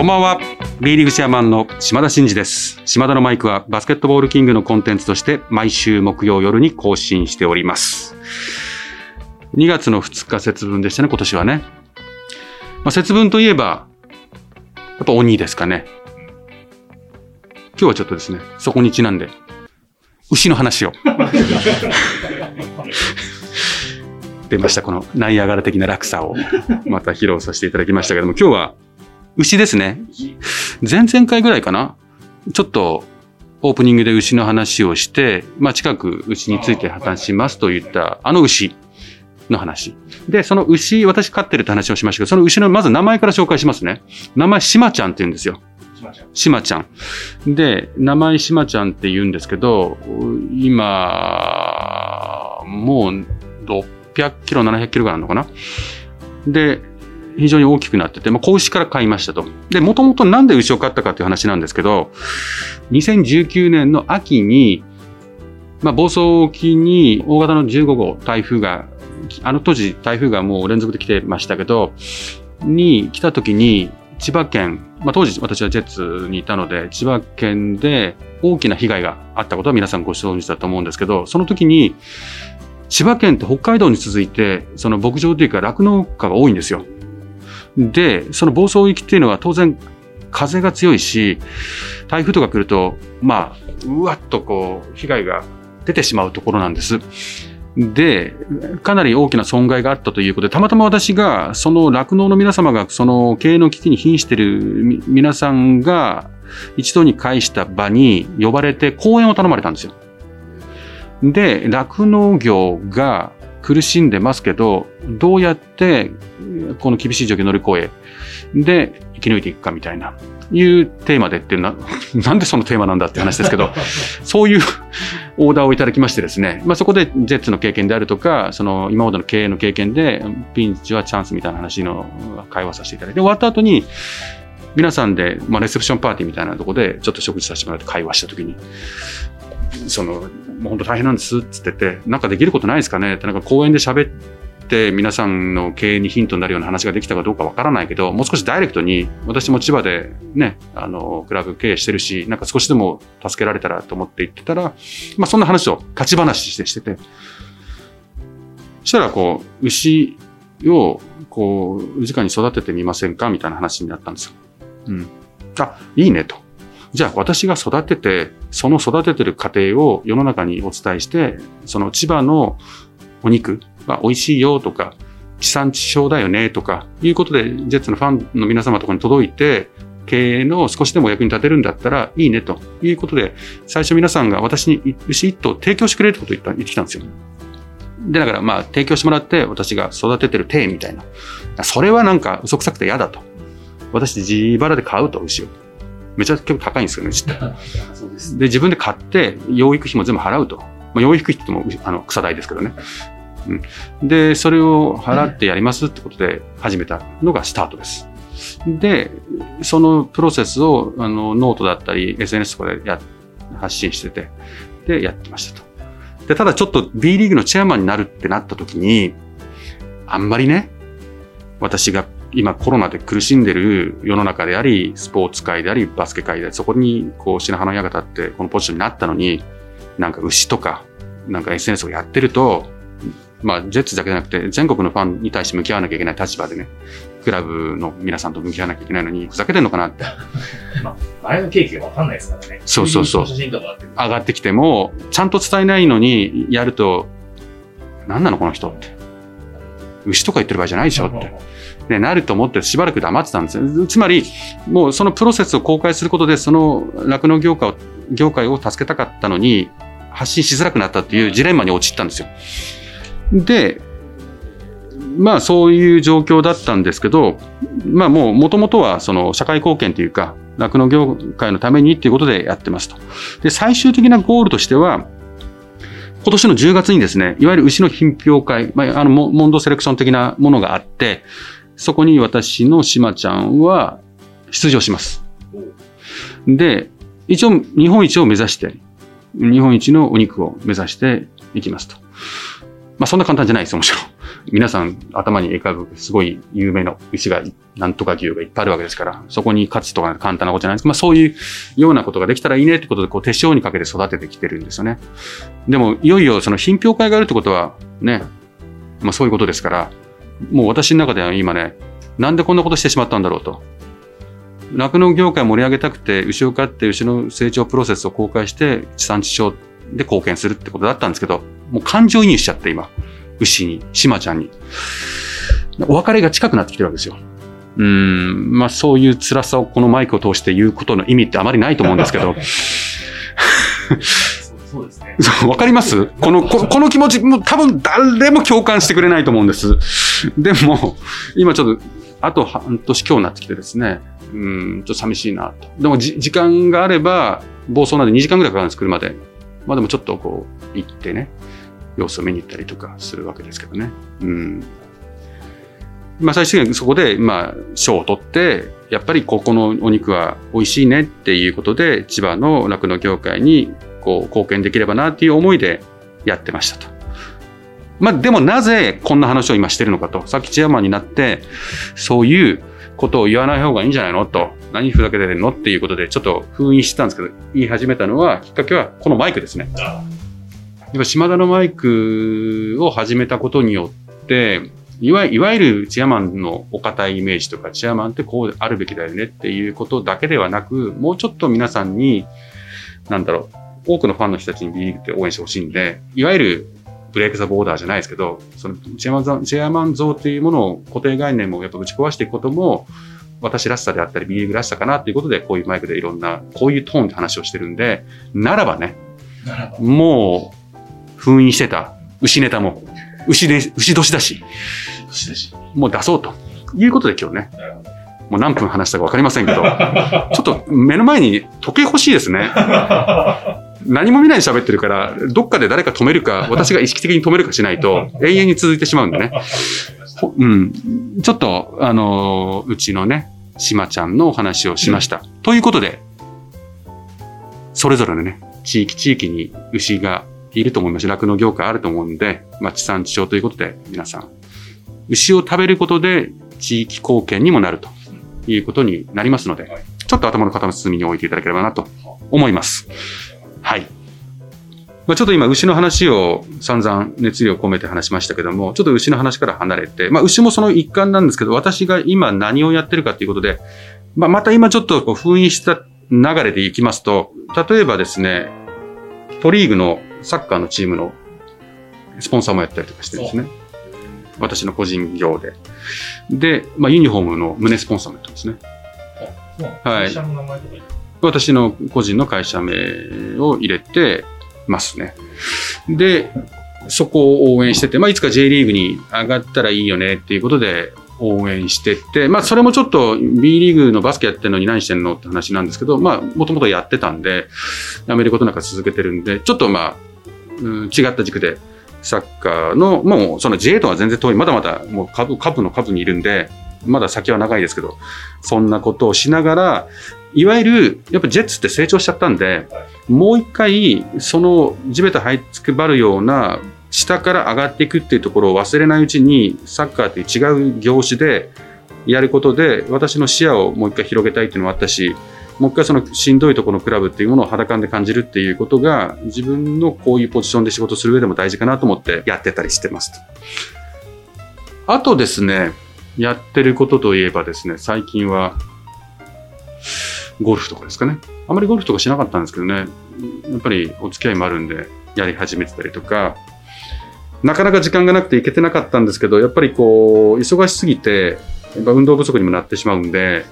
こんばんは。B リーグチェアマンの島田真二です。島田のマイクはバスケットボールキングのコンテンツとして毎週木曜夜に更新しております。2月の2日節分でしたね、今年はね。まあ、節分といえば、やっぱ鬼ですかね。今日はちょっとですね、そこにちなんで、牛の話を。出ました、このナイアガラ的な落差をまた披露させていただきましたけども、今日は牛ですね。前々回ぐらいかな。ちょっとオープニングで牛の話をして、まあ近く牛について話しますといったあの牛の話。で、その牛、私飼ってるって話をしましたけど、その牛のまず名前から紹介しますね。名前、しまちゃんって言うんですよ。しまちゃん。で、名前しまちゃんって言うんですけど、今、もう600キロ、700キロぐらいあるのかな。で、非常に大きくなってて、まあ、子牛から買いましたと。で、もともとなんで牛を飼ったかっていう話なんですけど、2019年の秋に、まあ、房総沖に大型の15号台風が、あの当時台風がもう連続で来てましたけど、に来た時に、千葉県、まあ、当時私はジェッツにいたので、千葉県で大きな被害があったことは皆さんご承知だと思うんですけど、その時に、千葉県って北海道に続いて、その牧場というか酪農家が多いんですよ。で、その房総域っていうのは当然風が強いし、台風とか来ると、まあ、うわっとこう、被害が出てしまうところなんです。で、かなり大きな損害があったということで、たまたま私が、その酪農の皆様が、その経営の危機に瀕している皆さんが、一度に会した場に呼ばれて講演を頼まれたんですよ。で、酪農業が苦しんでますけど、どうやってこの厳しい状況を乗り越え、で、生き抜いていくかみたいな、いうテーマでっていうのは、なんでそのテーマなんだって話ですけど、そういうオーダーをいただきましてですね、まあそこでジェッツの経験であるとか、その今までの経営の経験で、ピンチはチャンスみたいな話の会話させていただいて、終わった後に、皆さんで、まあレセプションパーティーみたいなところで、ちょっと食事させてもらって会話した時に、その、もう本当大変なんですっつってて、なんかできることないですかねって、なんか公園で喋って皆さんの経営にヒントになるような話ができたかどうかわからないけど、もう少しダイレクトに、私も千葉でね、あの、クラブ経営してるし、なんか少しでも助けられたらと思って言ってたら、まあそんな話を立ち話してしてて、そしたらこう、牛を、こう、直に育ててみませんかみたいな話になったんですよ。うん。あ、いいねと。じゃあ私が育てて、その育ててる過程を世の中にお伝えして、その千葉のお肉は美味しいよとか、地産地消だよねとか、いうことで、ジェッツのファンの皆様とかに届いて、経営の少しでも役に立てるんだったらいいねということで、最初皆さんが私に牛一頭提供してくれってことを言った言ってきたんですよ。で、だからまあ提供してもらって私が育ててる体みたいな。それはなんか嘘くさくて嫌だと。私自腹で買うと牛を。めちゃ結構高いんですよね、牛って。で、自分で買って、養育費も全部払うと。まあ、養育費って言っても、あの、草代ですけどね。うん。で、それを払ってやりますってことで始めたのがスタートです。で、そのプロセスを、あの、ノートだったり、SNS とかでや、発信してて、で、やってましたと。で、ただちょっと B リーグのチェアマンになるってなった時に、あんまりね、私が今コロナで苦しんでる世の中であり、スポーツ界であり、バスケ界であり、そこにこう白羽の矢が立ってこのポジションになったのに、なんか牛とか、なんか SNS をやってると、まあ、ジェッツだけじゃなくて、全国のファンに対して向き合わなきゃいけない立場でね、クラブの皆さんと向き合わなきゃいけないのに、ふざけてんのかなって。まあ、前のケーキがわかんないですからね。そうそうそう写真とかあって上がってきても、ちゃんと伝えないのにやると、何なのこの人って。牛とか言ってる場合じゃないでしょって。ね、なると思ってしばらく黙ってたんですよ。つまり、もうそのプロセスを公開することで、その酪農業界を業界を助けたかったのに、発信しづらくなったっていうジレンマに陥ったんですよ。で、まあそういう状況だったんですけど、まあもう元々はその社会貢献というか、酪農業界のためにっていうことでやってますと。で、最終的なゴールとしては、今年の10月にですね、いわゆる牛の品評会、まあ、あの、モモンドセレクション的なものがあって、そこに私のしまちゃんは出場します。で、一応日本一を目指して、日本一のお肉を目指していきますと。まあそんな簡単じゃないです、もちろん。皆さん頭に描くすごい有名な牛が、なんとか牛がいっぱいあるわけですから、そこに勝つとか簡単なことじゃないです、まあそういうようなことができたらいいねってことで、こう手塩にかけて育ててきてるんですよね。でも、いよいよその品評会があるってことは、ね、まあそういうことですから、もう私の中では今ね、なんでこんなことしてしまったんだろうと。酪農業界を盛り上げたくて、牛を飼って牛の成長プロセスを公開して、地産地消で貢献するってことだったんですけど、もう感情移入しちゃって、今。牛に、島ちゃんに。お別れが近くなってきてるわけですよ。うん、まあそういう辛さをこのマイクを通して言うことの意味ってあまりないと思うんですけど。そうですね。わかります？このこ、この気持ち、もう多分誰も共感してくれないと思うんです。でも、今ちょっと、あと半年今日になってきてですね、うん、ちょっと寂しいなと。でもじ、時間があれば、暴走まで2時間ぐらいかかるんです、車で。まあでもちょっとこう、行ってね、様子を見に行ったりとかするわけですけどね。うん。まあ最終的にそこで、まあ、賞を取って、やっぱりここのお肉は美味しいねっていうことで、千葉の酪農業界にこう貢献できればなっていう思いでやってましたと。まあでもなぜこんな話を今してるのかと。さっきチェアマンになって、そういうことを言わない方がいいんじゃないのと。何ふざけてんのっていうことでちょっと封印してたんですけど、言い始めたのは、きっかけはこのマイクですね。ぱ島田のマイクを始めたことによって、いわいわゆるチェアマンのお堅いイメージとか、チェアマンってこうあるべきだよねっていうことだけではなく、もうちょっと皆さんに、なんだろう、多くのファンの人たちに B リーグって応援してほしいんで、いわゆるブレイクザボーダーじゃないですけど、そのチェアマンチェアマン像っていうものを固定概念もやっぱ打ち壊していくことも、私らしさであったり B リーグらしさかなっていうことで、こういうマイクでいろんな、こういうトーンで話をしてるんで、ならばね、もう、封印してた牛ネタも、牛で、牛年だし、もう出そうということで今日ね、もう何分話したか分かりませんけど、ちょっと目の前に時計欲しいですね。何も見ないで喋ってるから、どっかで誰か止めるか、私が意識的に止めるかしないと、永遠に続いてしまうんでね。うん。ちょっと、あの、うちのね、しまちゃんのお話をしました。ということで、それぞれのね、地域地域に牛がいると思いますし、酪農業界あると思うんで、まあ、地産地消ということで、皆さん、牛を食べることで地域貢献にもなるということになりますので、ちょっと頭の片隅に置いていただければなと思います。はい。まあ、ちょっと今、牛の話を散々熱量を込めて話しましたけども、ちょっと牛の話から離れて、まあ、牛もその一環なんですけど、私が今何をやってるかということで、まあ、また今ちょっとこう封印した流れでいきますと、例えばですね、トリーグのサッカーのチームのスポンサーもやったりとかしてるんですね。私の個人業で。で、まあ、ユニフォームの胸スポンサーもやってますね。はい。私の個人の会社名を入れてますね。で、そこを応援してて、まあ、いつか J リーグに上がったらいいよねっていうことで応援してて、まあ、それもちょっと B リーグのバスケやってるのに何してんのって話なんですけど、まあ、もともとやってたんで、やめることなんか続けてるんで、ちょっとまあ、うん、違った軸で、サッカーの、もうその J とは全然遠い、まだまだもう株、株の株にいるんで、まだ先は長いですけど、そんなことをしながら、いわゆる、やっぱジェッツって成長しちゃったんで、もう一回、その地べた這いつくばるような、下から上がっていくっていうところを忘れないうちに、サッカーっていう違う業種でやることで、私の視野をもう一回広げたいっていうのもあったし、もう一回そのしんどいところのクラブっていうものを肌感で感じるっていうことが、自分のこういうポジションで仕事する上でも大事かなと思ってやってたりしてますと。あとですね、やってることといえばですね、最近は、ゴルフとかですかね。あまりゴルフとかしなかったんですけどね、やっぱりお付き合いもあるんで、やり始めてたりとか、なかなか時間がなくて行けてなかったんですけど、やっぱりこう、忙しすぎて、やっぱ運動不足にもなってしまうんで、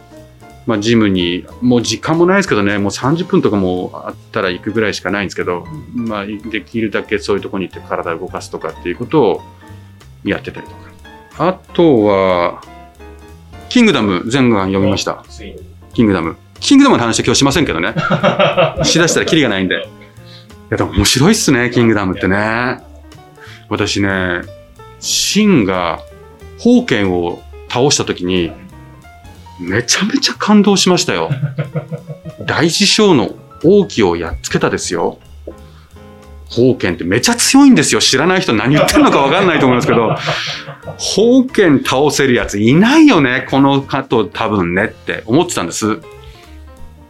まあ、ジムに、もう時間もないですけどね、もう30分とかもあったら行くぐらいしかないんですけど、まあ、できるだけそういうところに行って体を動かすとかっていうことをやってたりとか。あとは、キングダム全巻読みました。キングダム。キングダムの話は今日しませんけどね。しだしたらキリがないんで。いや、でも面白いっすね、キングダムってね。私ね、シンが、宝剣を倒した時に、めちゃめちゃ感動しましたよ。大師匠の王毅をやっつけたですよ。宝剣ってめちゃ強いんですよ。知らない人何言ってるのかわかんないと思いますけど、宝剣倒せるやついないよね、この方多分ねって思ってたんです。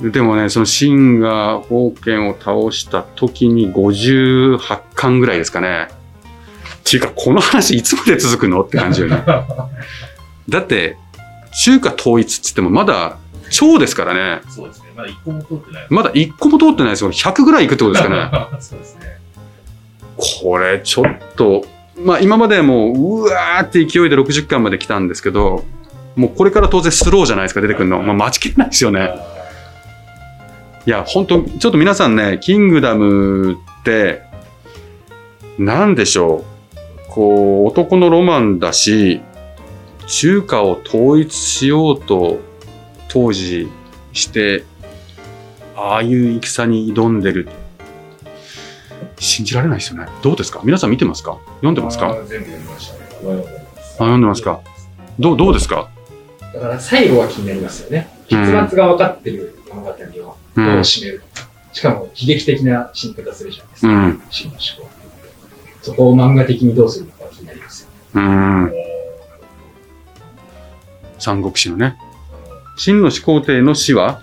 でもね、そのシンが宝剣を倒した時に58巻ぐらいですかね。っていうか、この話いつまで続くのって感じよね。だって、中華統一っつってもまだ超ですからね。そうですね。まだ一個も通ってない。まだ1個も通ってないですよ。100ぐらいいくってことですかね。そうですね。これちょっと、まあ今までもう、うわーって勢いで60巻まで来たんですけど、もうこれから当然スローじゃないですか、出てくるの。まあ待ちきれないですよね。いや、本当ちょっと皆さんね、キングダムって、なんでしょう。こう、男のロマンだし、中華を統一しようと当時して、ああいう戦に挑んでる。信じられないですよね。どうですか？皆さん見てますか？読んでますか？全部読みましたね。読んでますか？どう、どうですか？だから最後は気になりますよね。うん結末が分かってる物語をどううん。締めるのか。しかも悲劇的な死に方するじゃないですか。うん。死の思考。そこを漫画的にどうするのか気になりますよ。うん。三国志のね。秦の始皇帝の死は、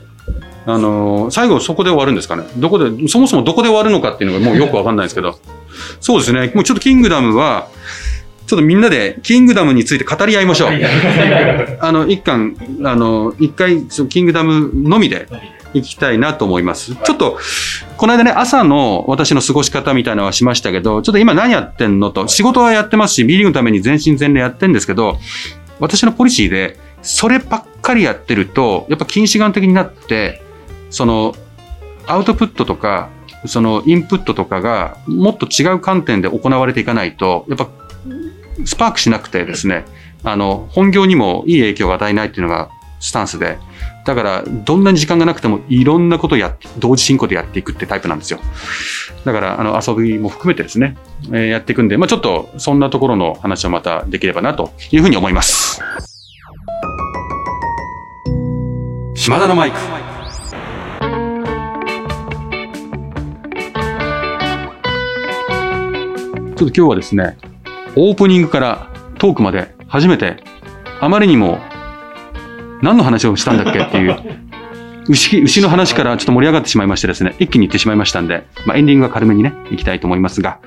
あのー最後そこで終わるんですかね。どこで、そもそもどこで終わるのかっていうのがもうよくわかんないですけど。そうですね。もうちょっとキングダムは、ちょっとみんなでキングダムについて語り合いましょう。あの、一巻、あの、一回、そのキングダムのみで行きたいなと思います。ちょっと、この間ね、朝の私の過ごし方みたいなのはしましたけど、ちょっと今何やってんのと、仕事はやってますし、B リーグのために全身全霊やってんですけど、私のポリシーで、そればっかりやってると、やっぱ近視眼的になって、その、アウトプットとか、そのインプットとかがもっと違う観点で行われていかないと、やっぱスパークしなくてですね、あの、本業にもいい影響が与えないっていうのがスタンスで、だから、どんなに時間がなくてもいろんなことをや、同時進行でやっていくってタイプなんですよ。だから、あの、遊びも含めてですね、えーやっていくんで、まあちょっと、そんなところの話をまたできればなというふうに思います。島田のマイク。ちょっと今日はですね、オープニングからトークまで初めて、あまりにも何の話をしたんだっけっていう、牛牛の話からちょっと盛り上がってしまいましてですね、一気に行ってしまいましたんで、まあ、エンディングは軽めにね、行きたいと思いますが、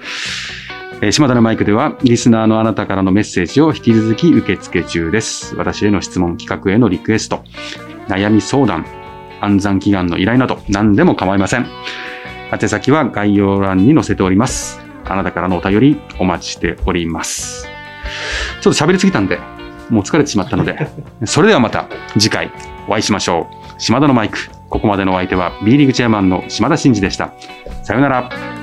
えー島田のマイクでは、リスナーのあなたからのメッセージを引き続き受付中です。私への質問、企画へのリクエスト、悩み相談、暗算祈願の依頼など、何でも構いません。宛先は概要欄に載せております。あなたからのお便りお待ちしております。ちょっと喋りすぎたんで、もう疲れてしまったので、それではまた次回お会いしましょう。島田のマイク。ここまでのお相手は B リーグチェアマンの島田真二でした。さようなら。